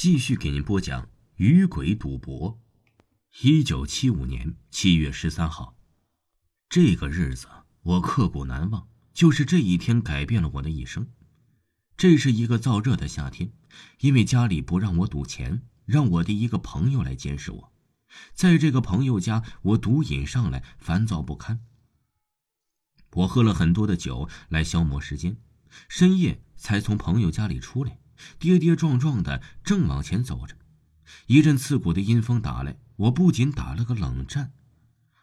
继续给您播讲《与鬼赌博》。一九七五年七月十三号，这个日子我刻骨难忘，就是这一天改变了我的一生。这是一个燥热的夏天，因为家里不让我赌钱，让我的一个朋友来监视我。在这个朋友家，我毒瘾上来，烦躁不堪。我喝了很多的酒来消磨时间，深夜才从朋友家里出来。跌跌撞撞的，正往前走着，一阵刺骨的阴风打来，我不仅打了个冷战。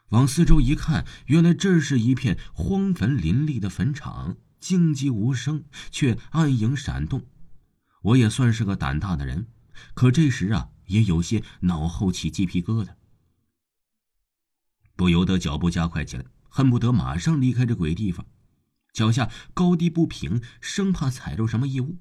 往四周一看，原来这是一片荒坟林立的坟场，静寂无声，却暗影闪动。我也算是个胆大的人，可这时啊，也有些脑后起鸡皮疙瘩，不由得脚步加快起来，恨不得马上离开这鬼地方。脚下高低不平，生怕踩着什么异物。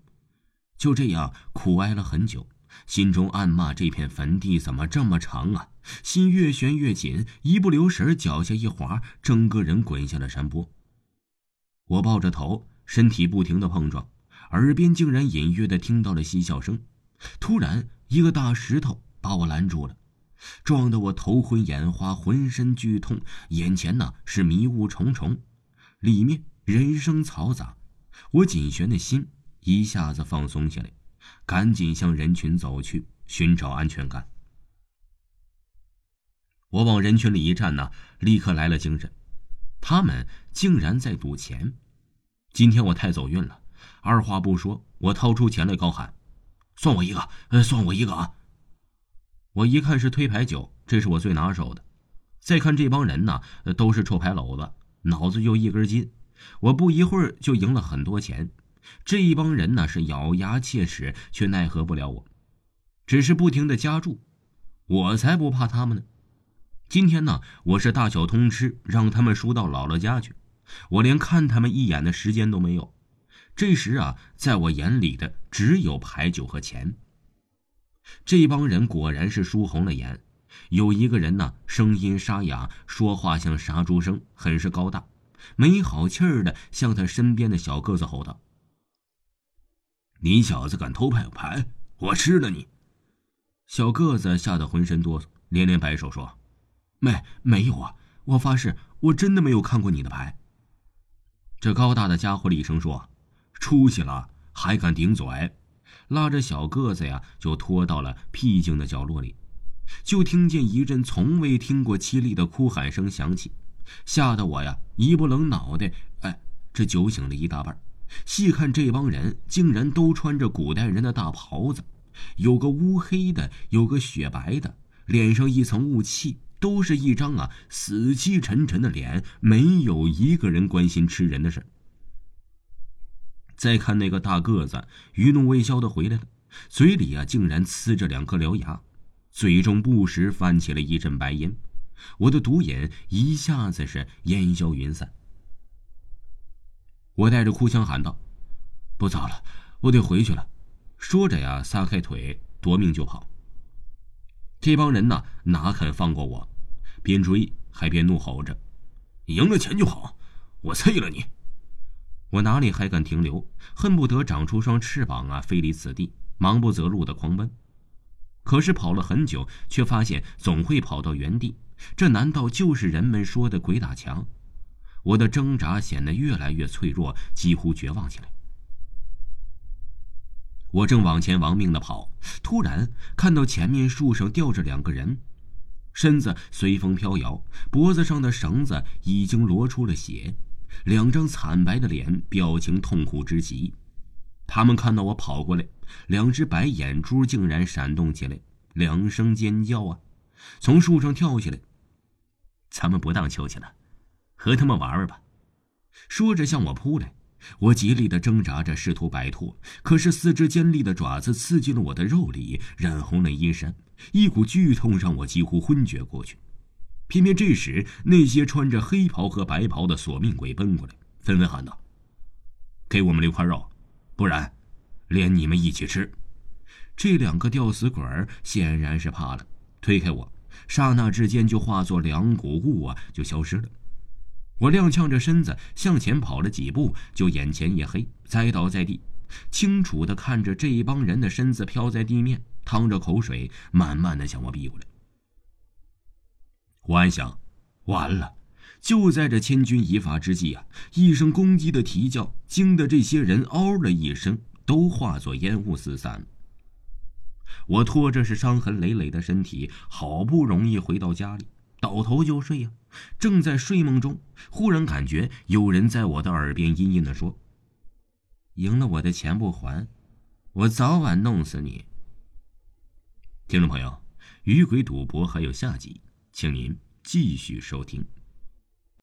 就这样苦挨了很久，心中暗骂这片坟地怎么这么长啊！心越悬越紧，一不留神脚下一滑，整个人滚下了山坡。我抱着头，身体不停的碰撞，耳边竟然隐约的听到了嬉笑声。突然，一个大石头把我拦住了，撞得我头昏眼花，浑身剧痛，眼前呢是迷雾重重，里面人声嘈杂，我紧悬的心。一下子放松下来，赶紧向人群走去，寻找安全感。我往人群里一站呢，立刻来了精神。他们竟然在赌钱。今天我太走运了，二话不说，我掏出钱来，高喊：“算我一个，呃，算我一个啊！”我一看是推牌九，这是我最拿手的。再看这帮人呢，都是臭牌篓子，脑子就一根筋。我不一会儿就赢了很多钱。这一帮人呢是咬牙切齿，却奈何不了我，只是不停的加注，我才不怕他们呢。今天呢，我是大小通吃，让他们输到姥姥家去，我连看他们一眼的时间都没有。这时啊，在我眼里的只有牌九和钱。这帮人果然是输红了眼，有一个人呢，声音沙哑，说话像杀猪声，很是高大，没好气儿的向他身边的小个子吼道。你小子敢偷拍牌，我吃了你！小个子吓得浑身哆嗦，连连摆手说：“没没有啊，我发誓，我真的没有看过你的牌。”这高大的家伙厉声说：“出息了，还敢顶嘴！”拉着小个子呀，就拖到了僻静的角落里。就听见一阵从未听过凄厉的哭喊声响起，吓得我呀，一不冷脑袋，哎，这酒醒了一大半。细看这帮人，竟然都穿着古代人的大袍子，有个乌黑的，有个雪白的，脸上一层雾气，都是一张啊死气沉沉的脸，没有一个人关心吃人的事。再看那个大个子，余怒未消的回来了，嘴里啊竟然呲着两颗獠牙，嘴中不时泛起了一阵白烟，我的毒瘾一下子是烟消云散。我带着哭腔喊道：“不早了，我得回去了。”说着呀，撒开腿夺命就跑。这帮人呢，哪肯放过我？边追还边怒吼着：“赢了钱就好，我啐了你！”我哪里还敢停留？恨不得长出双翅膀啊，飞离此地，忙不择路的狂奔。可是跑了很久，却发现总会跑到原地。这难道就是人们说的鬼打墙？我的挣扎显得越来越脆弱，几乎绝望起来。我正往前亡命的跑，突然看到前面树上吊着两个人，身子随风飘摇，脖子上的绳子已经罗出了血，两张惨白的脸，表情痛苦之极。他们看到我跑过来，两只白眼珠竟然闪动起来，两声尖叫啊，从树上跳下来。咱们不荡秋千了。和他们玩玩吧，说着向我扑来，我极力的挣扎着试图摆脱，可是四只尖利的爪子刺进了我的肉里，染红了衣衫，一股剧痛让我几乎昏厥过去。偏偏这时，那些穿着黑袍和白袍的索命鬼奔过来，纷纷喊道：“给我们留块肉，不然，连你们一起吃！”这两个吊死鬼显然是怕了，推开我，刹那之间就化作两股雾啊，就消失了。我踉跄着身子向前跑了几步，就眼前一黑，栽倒在地。清楚的看着这一帮人的身子飘在地面，淌着口水，慢慢的向我逼过来。我暗想，完了！就在这千钧一发之际啊，一声公鸡的啼叫，惊得这些人“嗷”的一声，都化作烟雾四散。我拖着是伤痕累累的身体，好不容易回到家里，倒头就睡呀。正在睡梦中，忽然感觉有人在我的耳边阴阴的说：“赢了我的钱不还，我早晚弄死你。”听众朋友，《鱼鬼赌博》还有下集，请您继续收听。